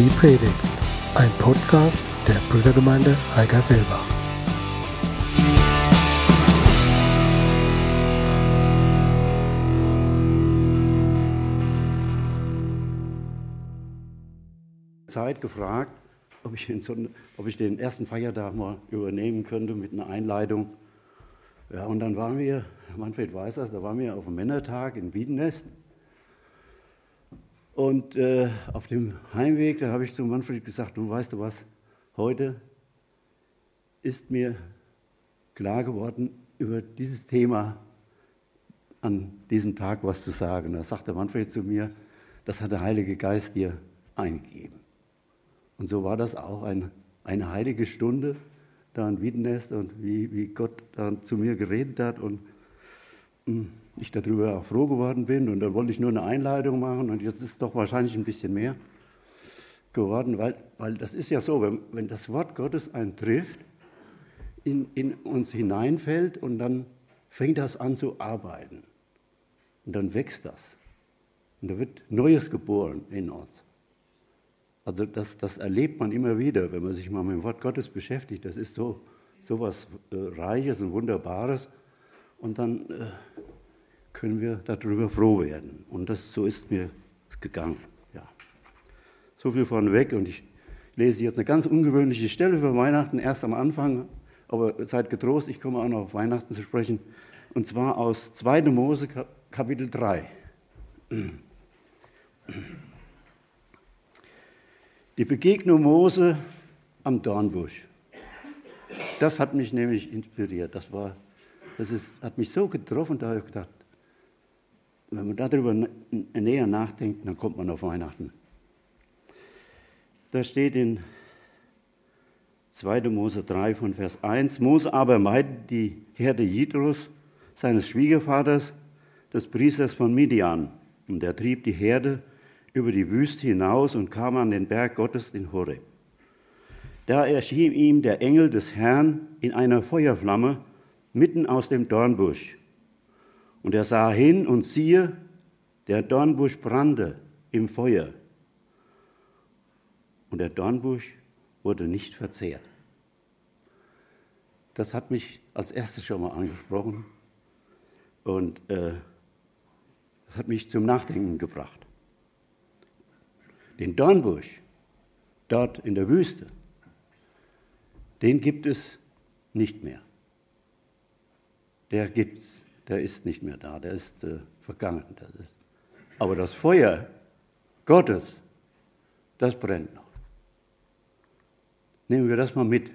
Die Predigt, ein Podcast der Brüdergemeinde Heigerselbach. Zeit gefragt, ob ich, so, ob ich, den ersten Feiertag mal übernehmen könnte mit einer Einleitung. Ja, und dann waren wir, Manfred weiß das, da waren wir auf dem Männertag in Wiedenest. Und äh, auf dem Heimweg, da habe ich zu Manfred gesagt, du weißt du was, heute ist mir klar geworden, über dieses Thema an diesem Tag was zu sagen. Da sagte Manfred zu mir, das hat der Heilige Geist dir eingegeben. Und so war das auch ein, eine heilige Stunde da in Wiedenest und wie, wie Gott dann zu mir geredet hat und mh, hm, ich darüber auch froh geworden bin. Und dann wollte ich nur eine Einleitung machen und jetzt ist es doch wahrscheinlich ein bisschen mehr geworden, weil, weil das ist ja so, wenn, wenn das Wort Gottes einen trifft, in, in uns hineinfällt und dann fängt das an zu arbeiten. Und dann wächst das. Und da wird Neues geboren in uns. Also das, das erlebt man immer wieder, wenn man sich mal mit dem Wort Gottes beschäftigt. Das ist so, so was äh, Reiches und Wunderbares. Und dann äh, können wir darüber froh werden. Und das, so ist mir gegangen. Ja. So viel vorneweg. Und ich lese jetzt eine ganz ungewöhnliche Stelle für Weihnachten, erst am Anfang. Aber seid getrost, ich komme auch noch auf Weihnachten zu sprechen. Und zwar aus 2. Mose, Kapitel 3. Die Begegnung Mose am Dornbusch. Das hat mich nämlich inspiriert. Das, war, das ist, hat mich so getroffen, da habe ich gedacht, wenn man darüber näher nachdenkt, dann kommt man auf Weihnachten. Da steht in 2. Mose 3 von Vers 1, Mose aber meidete die Herde Jitros, seines Schwiegervaters, des Priesters von Midian, und er trieb die Herde über die Wüste hinaus und kam an den Berg Gottes, in Horeb. Da erschien ihm der Engel des Herrn in einer Feuerflamme mitten aus dem Dornbusch. Und er sah hin und siehe, der Dornbusch brannte im Feuer. Und der Dornbusch wurde nicht verzehrt. Das hat mich als erstes schon mal angesprochen und äh, das hat mich zum Nachdenken gebracht den Dornbusch dort in der Wüste, den gibt es nicht mehr. Der gibt's, der ist nicht mehr da, der ist äh, vergangen. Das ist. Aber das Feuer Gottes, das brennt noch. Nehmen wir das mal mit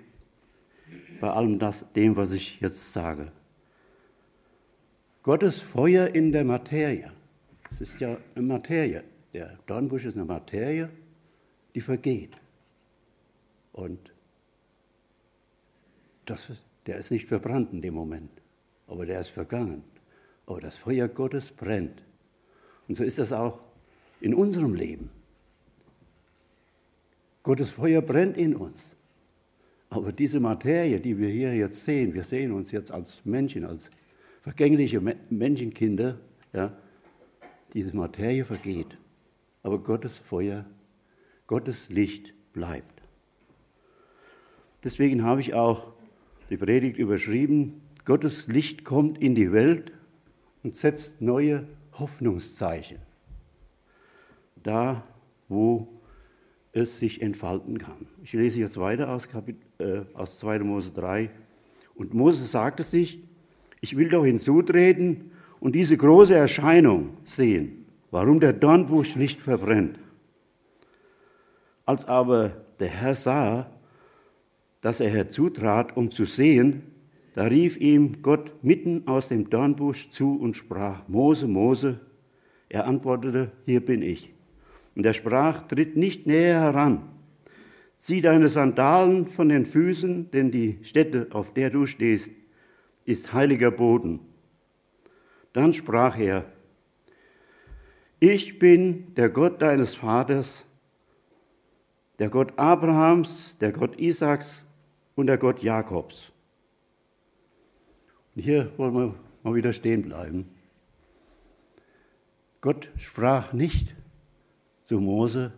bei allem das, dem, was ich jetzt sage. Gottes Feuer in der Materie. Es ist ja eine Materie. Der Dornbusch ist eine Materie, die vergeht. Und das, der ist nicht verbrannt in dem Moment, aber der ist vergangen. Aber das Feuer Gottes brennt. Und so ist das auch in unserem Leben. Gottes Feuer brennt in uns. Aber diese Materie, die wir hier jetzt sehen, wir sehen uns jetzt als Menschen, als vergängliche Menschenkinder, ja, diese Materie vergeht aber Gottes Feuer, Gottes Licht bleibt. Deswegen habe ich auch die Predigt überschrieben, Gottes Licht kommt in die Welt und setzt neue Hoffnungszeichen. Da, wo es sich entfalten kann. Ich lese jetzt weiter aus, Kapit äh, aus 2. Mose 3. Und Mose sagte sich, ich will doch hinzutreten und diese große Erscheinung sehen warum der Dornbusch nicht verbrennt. Als aber der Herr sah, dass er herzutrat, um zu sehen, da rief ihm Gott mitten aus dem Dornbusch zu und sprach, Mose, Mose. Er antwortete, hier bin ich. Und er sprach, tritt nicht näher heran. Zieh deine Sandalen von den Füßen, denn die Stätte, auf der du stehst, ist heiliger Boden. Dann sprach er, ich bin der Gott deines Vaters, der Gott Abrahams, der Gott Isaaks und der Gott Jakobs. Und hier wollen wir mal wieder stehen bleiben. Gott sprach nicht zu Mose,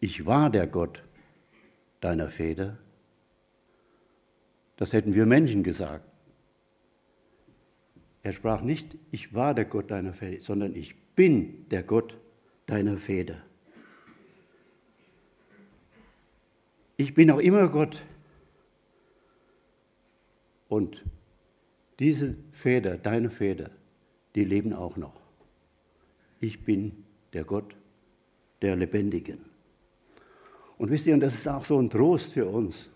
ich war der Gott deiner Väter. Das hätten wir Menschen gesagt. Er sprach nicht, ich war der Gott deiner Väter, sondern ich bin der Gott deiner Väter. Ich bin auch immer Gott. Und diese Väter, deine Väter, die leben auch noch. Ich bin der Gott der Lebendigen. Und wisst ihr, und das ist auch so ein Trost für uns,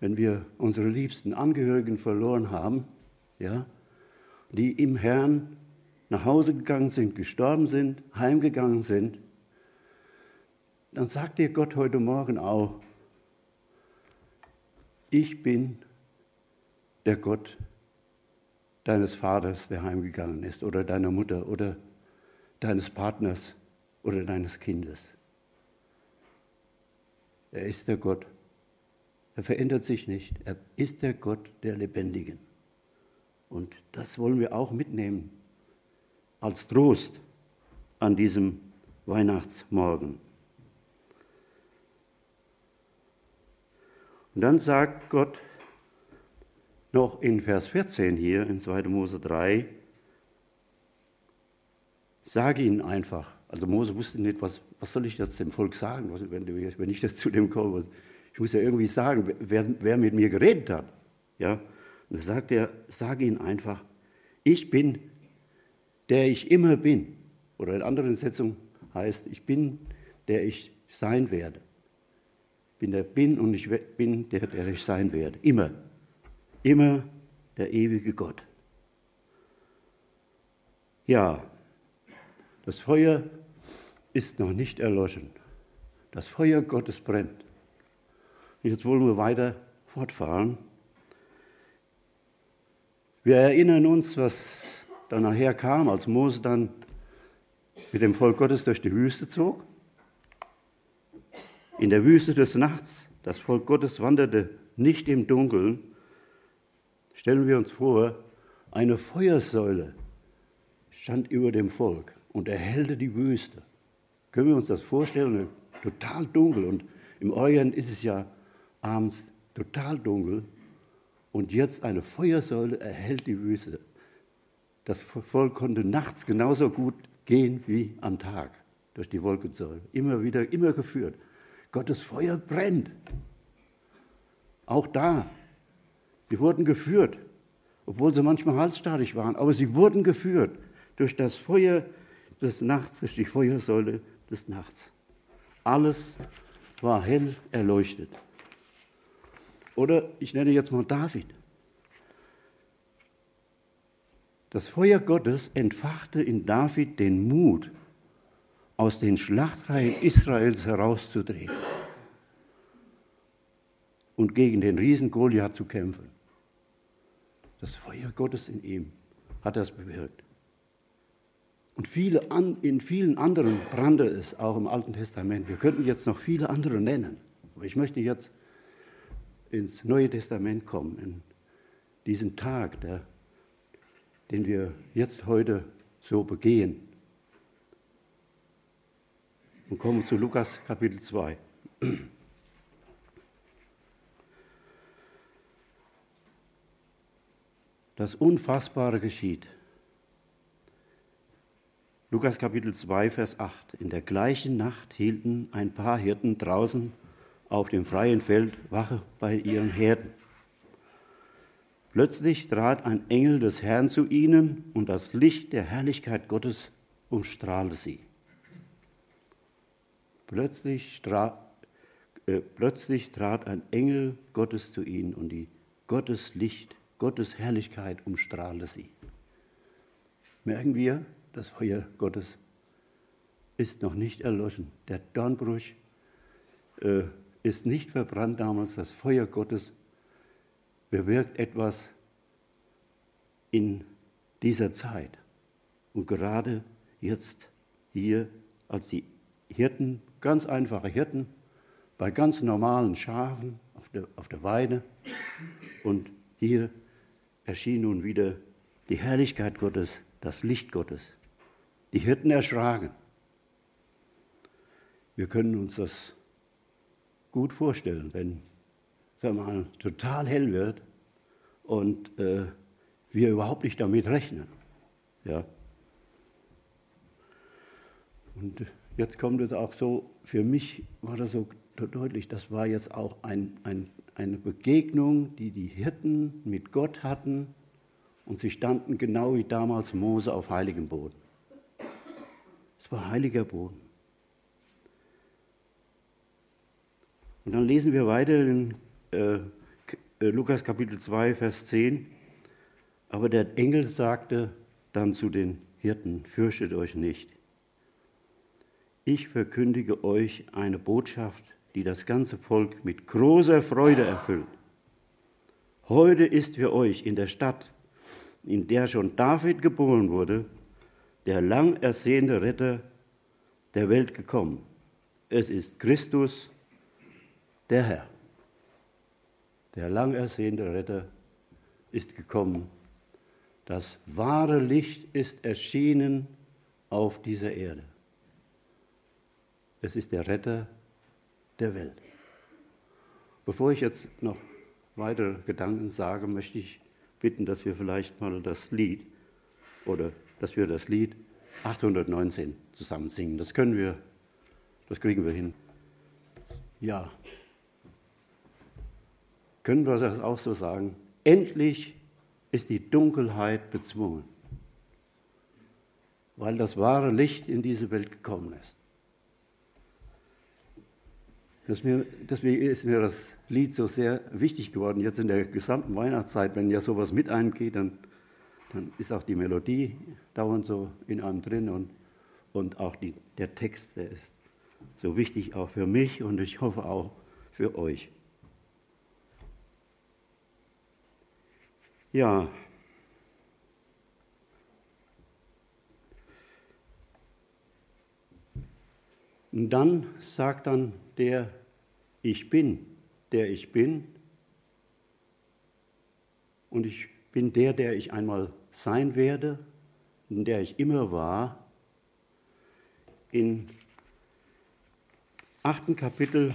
wenn wir unsere liebsten Angehörigen verloren haben, ja, die im Herrn nach Hause gegangen sind, gestorben sind, heimgegangen sind, dann sagt dir Gott heute Morgen auch, ich bin der Gott deines Vaters, der heimgegangen ist, oder deiner Mutter, oder deines Partners, oder deines Kindes. Er ist der Gott. Er verändert sich nicht. Er ist der Gott der Lebendigen. Und das wollen wir auch mitnehmen als Trost an diesem Weihnachtsmorgen. Und dann sagt Gott noch in Vers 14 hier in 2. Mose 3, sage ihnen einfach, also Mose wusste nicht, was, was soll ich jetzt dem Volk sagen, wenn, wenn ich jetzt zu dem komme. Ich muss ja irgendwie sagen, wer, wer mit mir geredet hat. Ja? Und da sagt er, sage ihnen einfach, ich bin, der ich immer bin. Oder in anderen Setzungen heißt, ich bin, der ich sein werde. Bin der bin und ich bin der, der ich sein werde. Immer. Immer der ewige Gott. Ja, das Feuer ist noch nicht erloschen. Das Feuer Gottes brennt. Jetzt wollen wir weiter fortfahren. Wir erinnern uns, was dann nachher kam, als Mose dann mit dem Volk Gottes durch die Wüste zog. In der Wüste des Nachts, das Volk Gottes wanderte nicht im Dunkeln. Stellen wir uns vor, eine Feuersäule stand über dem Volk und erhellte die Wüste. Können wir uns das vorstellen? Total dunkel. Und im Orient ist es ja abends total dunkel. Und jetzt eine Feuersäule erhält die Wüste. Das Volk konnte nachts genauso gut gehen wie am Tag durch die Wolkensäule. Immer wieder, immer geführt. Gottes Feuer brennt. Auch da. Sie wurden geführt, obwohl sie manchmal halsstarrig waren, aber sie wurden geführt durch das Feuer des Nachts, durch die Feuersäule des Nachts. Alles war hell erleuchtet. Oder ich nenne jetzt mal David. Das Feuer Gottes entfachte in David den Mut, aus den Schlachtreihen Israels herauszudrehen und gegen den Riesen Goliath zu kämpfen. Das Feuer Gottes in ihm hat das bewirkt. Und viele in vielen anderen brannte es auch im Alten Testament. Wir könnten jetzt noch viele andere nennen. Aber ich möchte jetzt ins Neue Testament kommen, in diesen Tag, der, den wir jetzt heute so begehen. Und kommen zu Lukas Kapitel 2. Das Unfassbare geschieht. Lukas Kapitel 2, Vers 8. In der gleichen Nacht hielten ein paar Hirten draußen auf dem freien Feld Wache bei ihren Herden. Plötzlich trat ein Engel des Herrn zu ihnen und das Licht der Herrlichkeit Gottes umstrahlte sie. Plötzlich, äh, plötzlich trat ein Engel Gottes zu ihnen und die Gottes Licht, Gottes Herrlichkeit umstrahlte sie. Merken wir, das Feuer Gottes ist noch nicht erloschen. Der Dornbruch äh, ist nicht verbrannt damals. Das Feuer Gottes bewirkt etwas in dieser Zeit. Und gerade jetzt hier, als die Hirten, ganz einfache Hirten, bei ganz normalen Schafen auf der, auf der Weide. Und hier erschien nun wieder die Herrlichkeit Gottes, das Licht Gottes. Die Hirten erschraken. Wir können uns das gut vorstellen, wenn, sagen mal, total hell wird und äh, wir überhaupt nicht damit rechnen. Ja. Und jetzt kommt es auch so, für mich war das so deutlich, das war jetzt auch ein, ein, eine Begegnung, die die Hirten mit Gott hatten und sie standen genau wie damals Mose auf heiligem Boden. Es war heiliger Boden. Und dann lesen wir weiter in äh, äh Lukas Kapitel 2, Vers 10. Aber der Engel sagte dann zu den Hirten, fürchtet euch nicht. Ich verkündige euch eine Botschaft, die das ganze Volk mit großer Freude erfüllt. Heute ist für euch in der Stadt, in der schon David geboren wurde, der lang ersehnte Retter der Welt gekommen. Es ist Christus, der Herr. Der lang ersehnte Retter ist gekommen. Das wahre Licht ist erschienen auf dieser Erde. Es ist der Retter der Welt. Bevor ich jetzt noch weitere Gedanken sage, möchte ich bitten, dass wir vielleicht mal das Lied oder dass wir das Lied 819 zusammen singen. Das können wir, das kriegen wir hin. Ja. Können wir das auch so sagen? Endlich ist die Dunkelheit bezwungen, weil das wahre Licht in diese Welt gekommen ist. Deswegen ist mir das Lied so sehr wichtig geworden. Jetzt in der gesamten Weihnachtszeit, wenn ja sowas mit eingeht, dann, dann ist auch die Melodie dauernd so in einem drin und, und auch die, der Text, der ist so wichtig auch für mich und ich hoffe auch für euch. Ja. Und dann sagt dann der Ich bin, der ich bin. Und ich bin der, der ich einmal sein werde, in der ich immer war. In achten Kapitel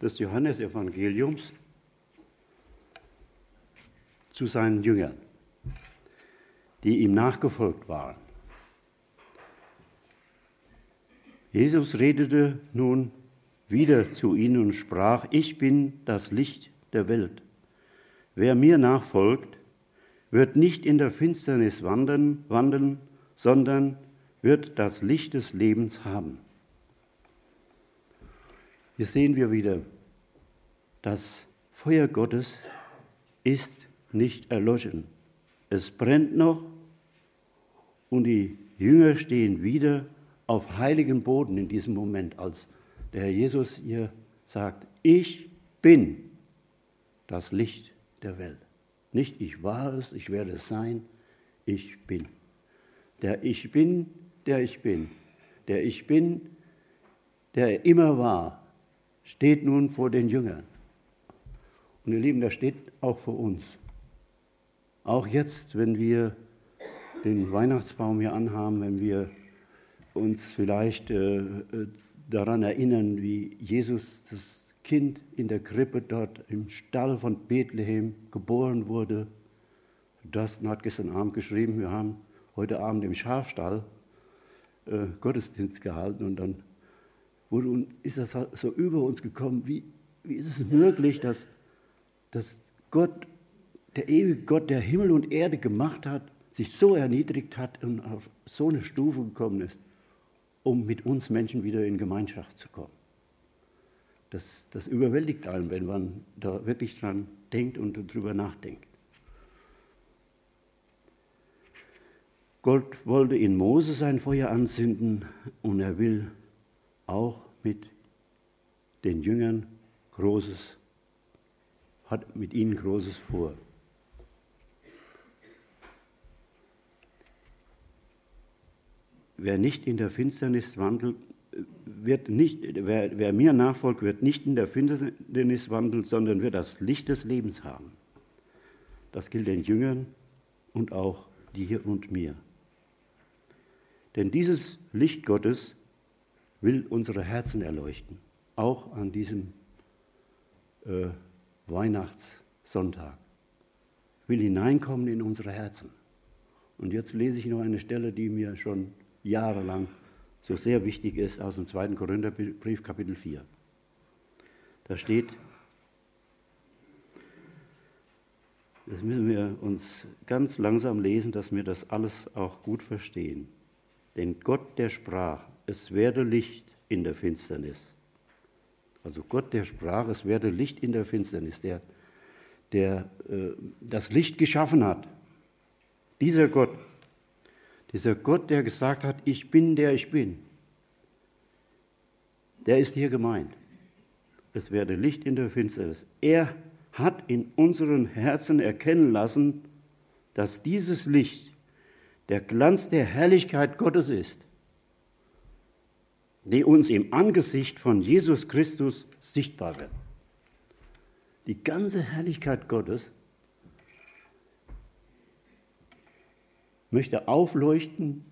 des Johannesevangeliums zu seinen Jüngern, die ihm nachgefolgt waren. Jesus redete nun wieder zu ihnen und sprach, ich bin das Licht der Welt. Wer mir nachfolgt, wird nicht in der Finsternis wandern, wandeln, sondern wird das Licht des Lebens haben. Hier sehen wir wieder, das Feuer Gottes ist nicht erloschen. Es brennt noch und die Jünger stehen wieder auf heiligem Boden in diesem Moment, als der Herr Jesus ihr sagt, ich bin das Licht der Welt. Nicht ich war es, ich werde es sein, ich bin. Der Ich bin, der ich bin. Der Ich bin, der immer war, steht nun vor den Jüngern. Und ihr Lieben, der steht auch vor uns. Auch jetzt, wenn wir den Weihnachtsbaum hier anhaben, wenn wir uns vielleicht äh, äh, daran erinnern, wie Jesus, das Kind in der Krippe dort im Stall von Bethlehem geboren wurde. Dustin hat gestern Abend geschrieben, wir haben heute Abend im Schafstall äh, Gottesdienst gehalten und dann wurde, ist das so über uns gekommen, wie, wie ist es möglich, dass, dass Gott der ewige Gott, der Himmel und Erde gemacht hat, sich so erniedrigt hat und auf so eine Stufe gekommen ist, um mit uns Menschen wieder in Gemeinschaft zu kommen. Das, das überwältigt einen, wenn man da wirklich dran denkt und darüber nachdenkt. Gott wollte in Mose sein Feuer anzünden und er will auch mit den Jüngern Großes, hat mit ihnen Großes vor. Wer nicht in der Finsternis wandelt, wird nicht, wer, wer mir nachfolgt, wird nicht in der Finsternis wandeln, sondern wird das Licht des Lebens haben. Das gilt den Jüngern und auch dir und mir. Denn dieses Licht Gottes will unsere Herzen erleuchten, auch an diesem äh, Weihnachtssonntag. Will hineinkommen in unsere Herzen. Und jetzt lese ich noch eine Stelle, die mir schon jahrelang so sehr wichtig ist, aus dem 2. Korintherbrief, Kapitel 4. Da steht, das müssen wir uns ganz langsam lesen, dass wir das alles auch gut verstehen. Denn Gott, der sprach, es werde Licht in der Finsternis. Also Gott, der sprach, es werde Licht in der Finsternis, der, der äh, das Licht geschaffen hat. Dieser Gott, dieser Gott, der gesagt hat, ich bin der ich bin, der ist hier gemeint. Es werde Licht in der Finsternis. Er hat in unseren Herzen erkennen lassen, dass dieses Licht der Glanz der Herrlichkeit Gottes ist, die uns im Angesicht von Jesus Christus sichtbar wird. Die ganze Herrlichkeit Gottes möchte aufleuchten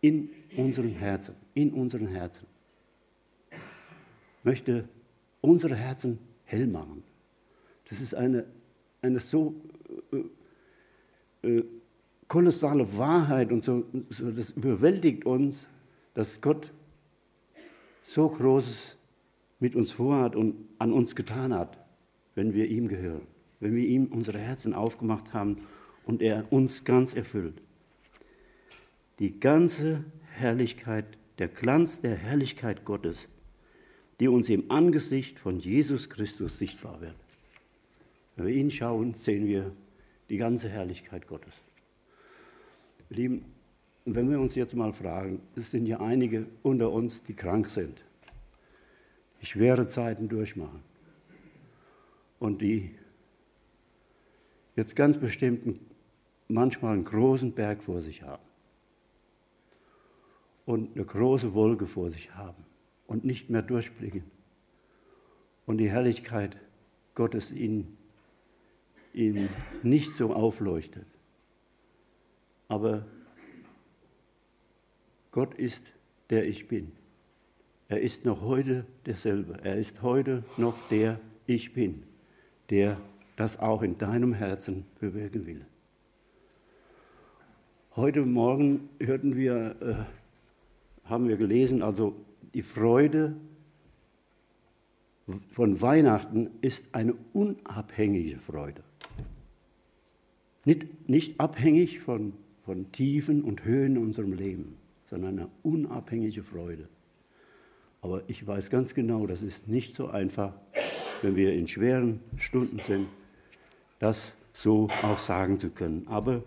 in unseren Herzen, in unseren Herzen. Möchte unsere Herzen hell machen. Das ist eine, eine so äh, äh, kolossale Wahrheit und so, so, das überwältigt uns, dass Gott so Großes mit uns vorhat und an uns getan hat, wenn wir ihm gehören, wenn wir ihm unsere Herzen aufgemacht haben und er uns ganz erfüllt. Die ganze Herrlichkeit, der Glanz der Herrlichkeit Gottes, die uns im Angesicht von Jesus Christus sichtbar wird. Wenn wir ihn schauen, sehen wir die ganze Herrlichkeit Gottes. Lieben, wenn wir uns jetzt mal fragen, es sind ja einige unter uns, die krank sind, die schwere Zeiten durchmachen und die jetzt ganz bestimmt manchmal einen großen Berg vor sich haben und eine große Wolke vor sich haben und nicht mehr durchblicken und die Herrlichkeit Gottes ihnen, ihnen nicht so aufleuchtet. Aber Gott ist der ich bin. Er ist noch heute derselbe. Er ist heute noch der ich bin, der das auch in deinem Herzen bewirken will. Heute Morgen hörten wir, äh, haben wir gelesen, also die Freude von Weihnachten ist eine unabhängige Freude. Nicht, nicht abhängig von, von Tiefen und Höhen in unserem Leben, sondern eine unabhängige Freude. Aber ich weiß ganz genau, das ist nicht so einfach, wenn wir in schweren Stunden sind, das so auch sagen zu können. Aber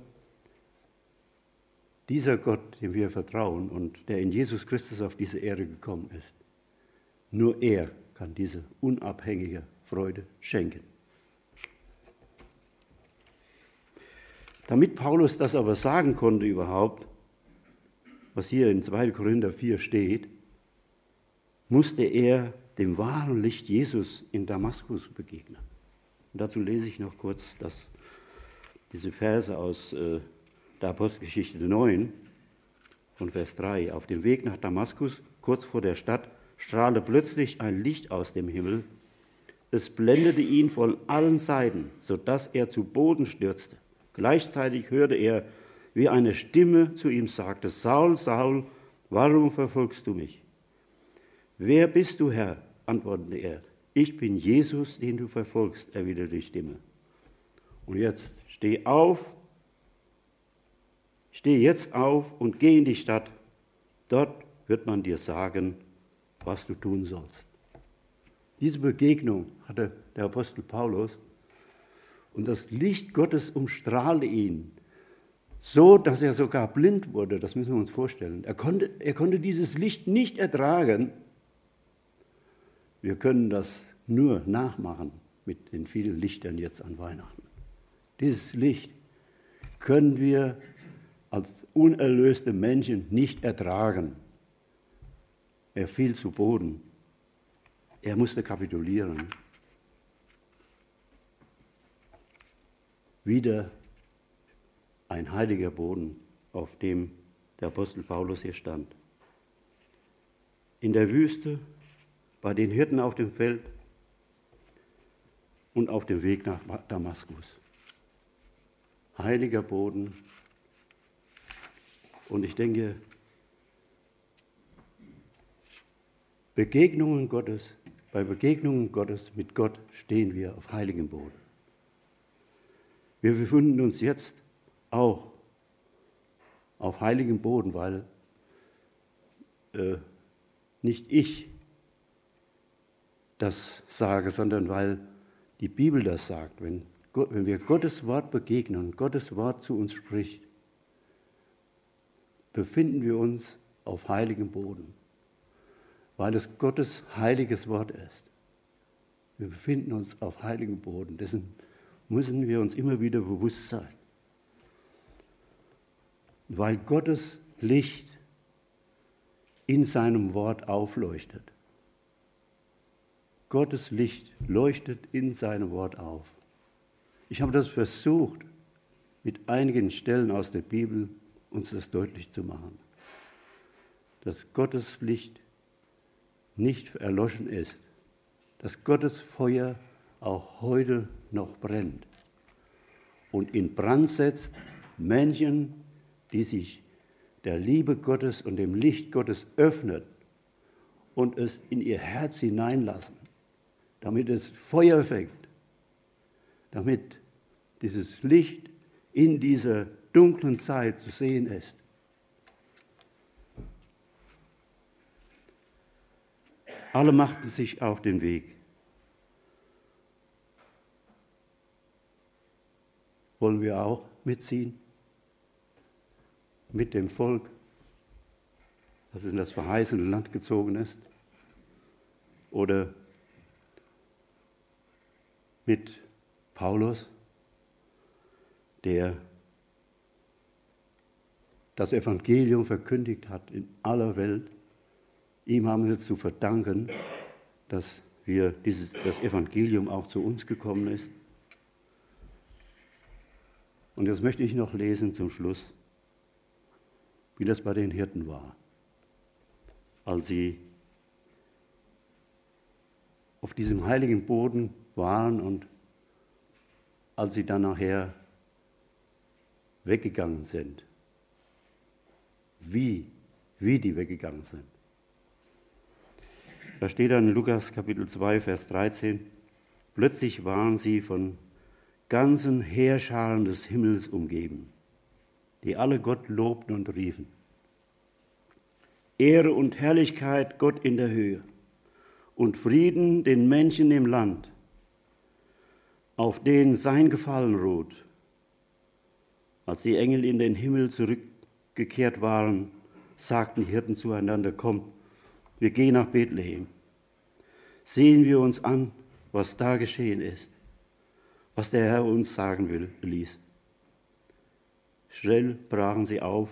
dieser Gott, dem wir vertrauen und der in Jesus Christus auf diese Erde gekommen ist, nur er kann diese unabhängige Freude schenken. Damit Paulus das aber sagen konnte überhaupt, was hier in 2. Korinther 4 steht, musste er dem wahren Licht Jesus in Damaskus begegnen. Und dazu lese ich noch kurz das, diese Verse aus äh, der Apostelgeschichte 9 von Vers 3. Auf dem Weg nach Damaskus, kurz vor der Stadt, strahlte plötzlich ein Licht aus dem Himmel. Es blendete ihn von allen Seiten, sodass er zu Boden stürzte. Gleichzeitig hörte er, wie eine Stimme zu ihm sagte, Saul, Saul, warum verfolgst du mich? Wer bist du, Herr? antwortete er. Ich bin Jesus, den du verfolgst, erwiderte die Stimme. Und jetzt steh auf Steh jetzt auf und geh in die Stadt. Dort wird man dir sagen, was du tun sollst. Diese Begegnung hatte der Apostel Paulus und das Licht Gottes umstrahlte ihn, so dass er sogar blind wurde. Das müssen wir uns vorstellen. Er konnte, er konnte dieses Licht nicht ertragen. Wir können das nur nachmachen mit den vielen Lichtern jetzt an Weihnachten. Dieses Licht können wir als unerlöste Menschen nicht ertragen. Er fiel zu Boden. Er musste kapitulieren. Wieder ein heiliger Boden, auf dem der Apostel Paulus hier stand. In der Wüste, bei den Hirten auf dem Feld, und auf dem Weg nach Damaskus. Heiliger Boden. Und ich denke, Begegnungen Gottes, bei Begegnungen Gottes mit Gott stehen wir auf heiligem Boden. Wir befinden uns jetzt auch auf heiligem Boden, weil äh, nicht ich das sage, sondern weil die Bibel das sagt. Wenn, wenn wir Gottes Wort begegnen und Gottes Wort zu uns spricht, befinden wir uns auf heiligem Boden, weil es Gottes heiliges Wort ist. Wir befinden uns auf heiligem Boden. Dessen müssen wir uns immer wieder bewusst sein. Weil Gottes Licht in seinem Wort aufleuchtet. Gottes Licht leuchtet in seinem Wort auf. Ich habe das versucht, mit einigen Stellen aus der Bibel uns das deutlich zu machen. Dass Gottes Licht nicht erloschen ist, dass Gottes Feuer auch heute noch brennt und in Brand setzt Menschen, die sich der Liebe Gottes und dem Licht Gottes öffnen und es in ihr Herz hineinlassen damit es Feuer fängt, damit dieses Licht in dieser dunklen Zeit zu sehen ist. Alle machten sich auf den Weg. Wollen wir auch mitziehen? Mit dem Volk, das in das verheißene Land gezogen ist? Oder mit Paulus, der das Evangelium verkündigt hat in aller Welt. Ihm haben wir zu verdanken, dass wir dieses, das Evangelium auch zu uns gekommen ist. Und jetzt möchte ich noch lesen zum Schluss, wie das bei den Hirten war, als sie auf diesem heiligen Boden waren und als sie dann nachher weggegangen sind, wie, wie die weggegangen sind. Da steht dann in Lukas Kapitel 2, Vers 13, plötzlich waren sie von ganzen Heerscharen des Himmels umgeben, die alle Gott lobten und riefen. Ehre und Herrlichkeit Gott in der Höhe und Frieden den Menschen im Land auf den sein Gefallen ruht. Als die Engel in den Himmel zurückgekehrt waren, sagten die Hirten zueinander, komm, wir gehen nach Bethlehem. Sehen wir uns an, was da geschehen ist, was der Herr uns sagen will, ließ. Schnell brachen sie auf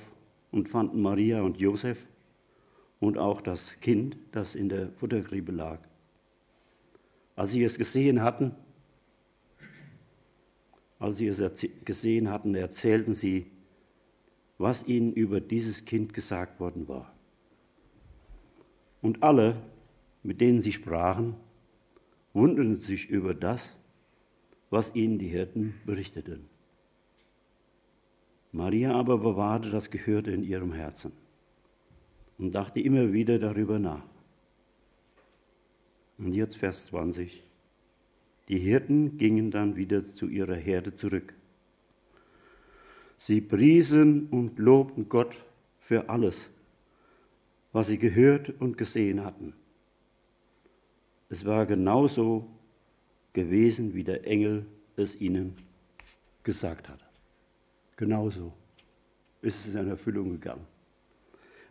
und fanden Maria und Josef und auch das Kind, das in der Futtergriebe lag. Als sie es gesehen hatten, als sie es gesehen hatten, erzählten sie, was ihnen über dieses Kind gesagt worden war. Und alle, mit denen sie sprachen, wunderten sich über das, was ihnen die Hirten berichteten. Maria aber bewahrte das Gehörte in ihrem Herzen und dachte immer wieder darüber nach. Und jetzt Vers 20. Die Hirten gingen dann wieder zu ihrer Herde zurück. Sie priesen und lobten Gott für alles, was sie gehört und gesehen hatten. Es war genauso gewesen, wie der Engel es ihnen gesagt hatte. Genauso ist es in Erfüllung gegangen.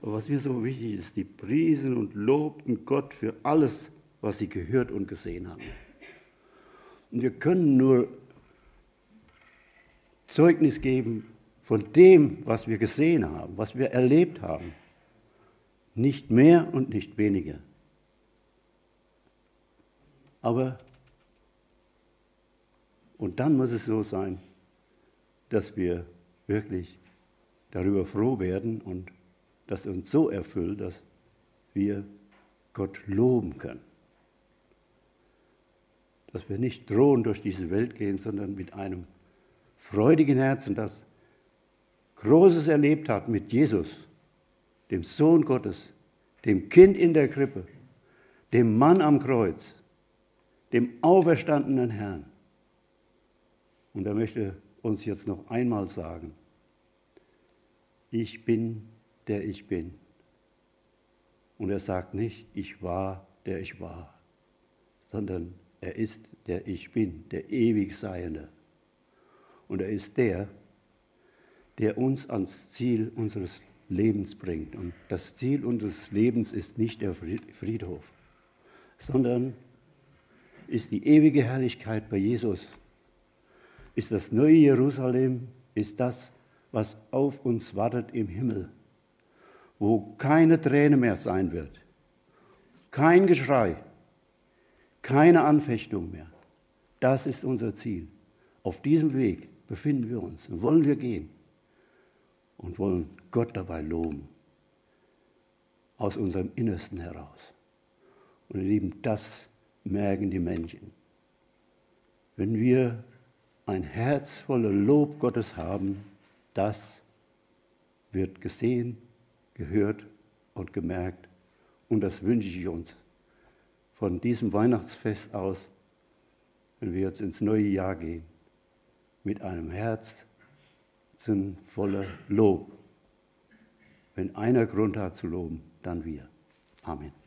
Aber was mir so wichtig ist, die priesen und lobten Gott für alles, was sie gehört und gesehen haben. Und wir können nur Zeugnis geben von dem, was wir gesehen haben, was wir erlebt haben. Nicht mehr und nicht weniger. Aber, und dann muss es so sein, dass wir wirklich darüber froh werden und das uns so erfüllt, dass wir Gott loben können dass wir nicht drohen durch diese Welt gehen, sondern mit einem freudigen Herzen, das Großes erlebt hat mit Jesus, dem Sohn Gottes, dem Kind in der Krippe, dem Mann am Kreuz, dem auferstandenen Herrn. Und er möchte uns jetzt noch einmal sagen, ich bin, der ich bin. Und er sagt nicht, ich war, der ich war, sondern er ist, der ich bin, der ewig Seiende. Und er ist der, der uns ans Ziel unseres Lebens bringt. Und das Ziel unseres Lebens ist nicht der Friedhof, sondern ist die ewige Herrlichkeit bei Jesus, ist das neue Jerusalem, ist das, was auf uns wartet im Himmel, wo keine Träne mehr sein wird, kein Geschrei, keine Anfechtung mehr. Das ist unser Ziel. Auf diesem Weg befinden wir uns und wollen wir gehen und wollen Gott dabei loben, aus unserem Innersten heraus. Und ihr Lieben, das merken die Menschen. Wenn wir ein Herz voller Lob Gottes haben, das wird gesehen, gehört und gemerkt. Und das wünsche ich uns von diesem Weihnachtsfest aus, wenn wir jetzt ins neue Jahr gehen, mit einem Herz voller Lob. Wenn einer Grund hat zu loben, dann wir. Amen.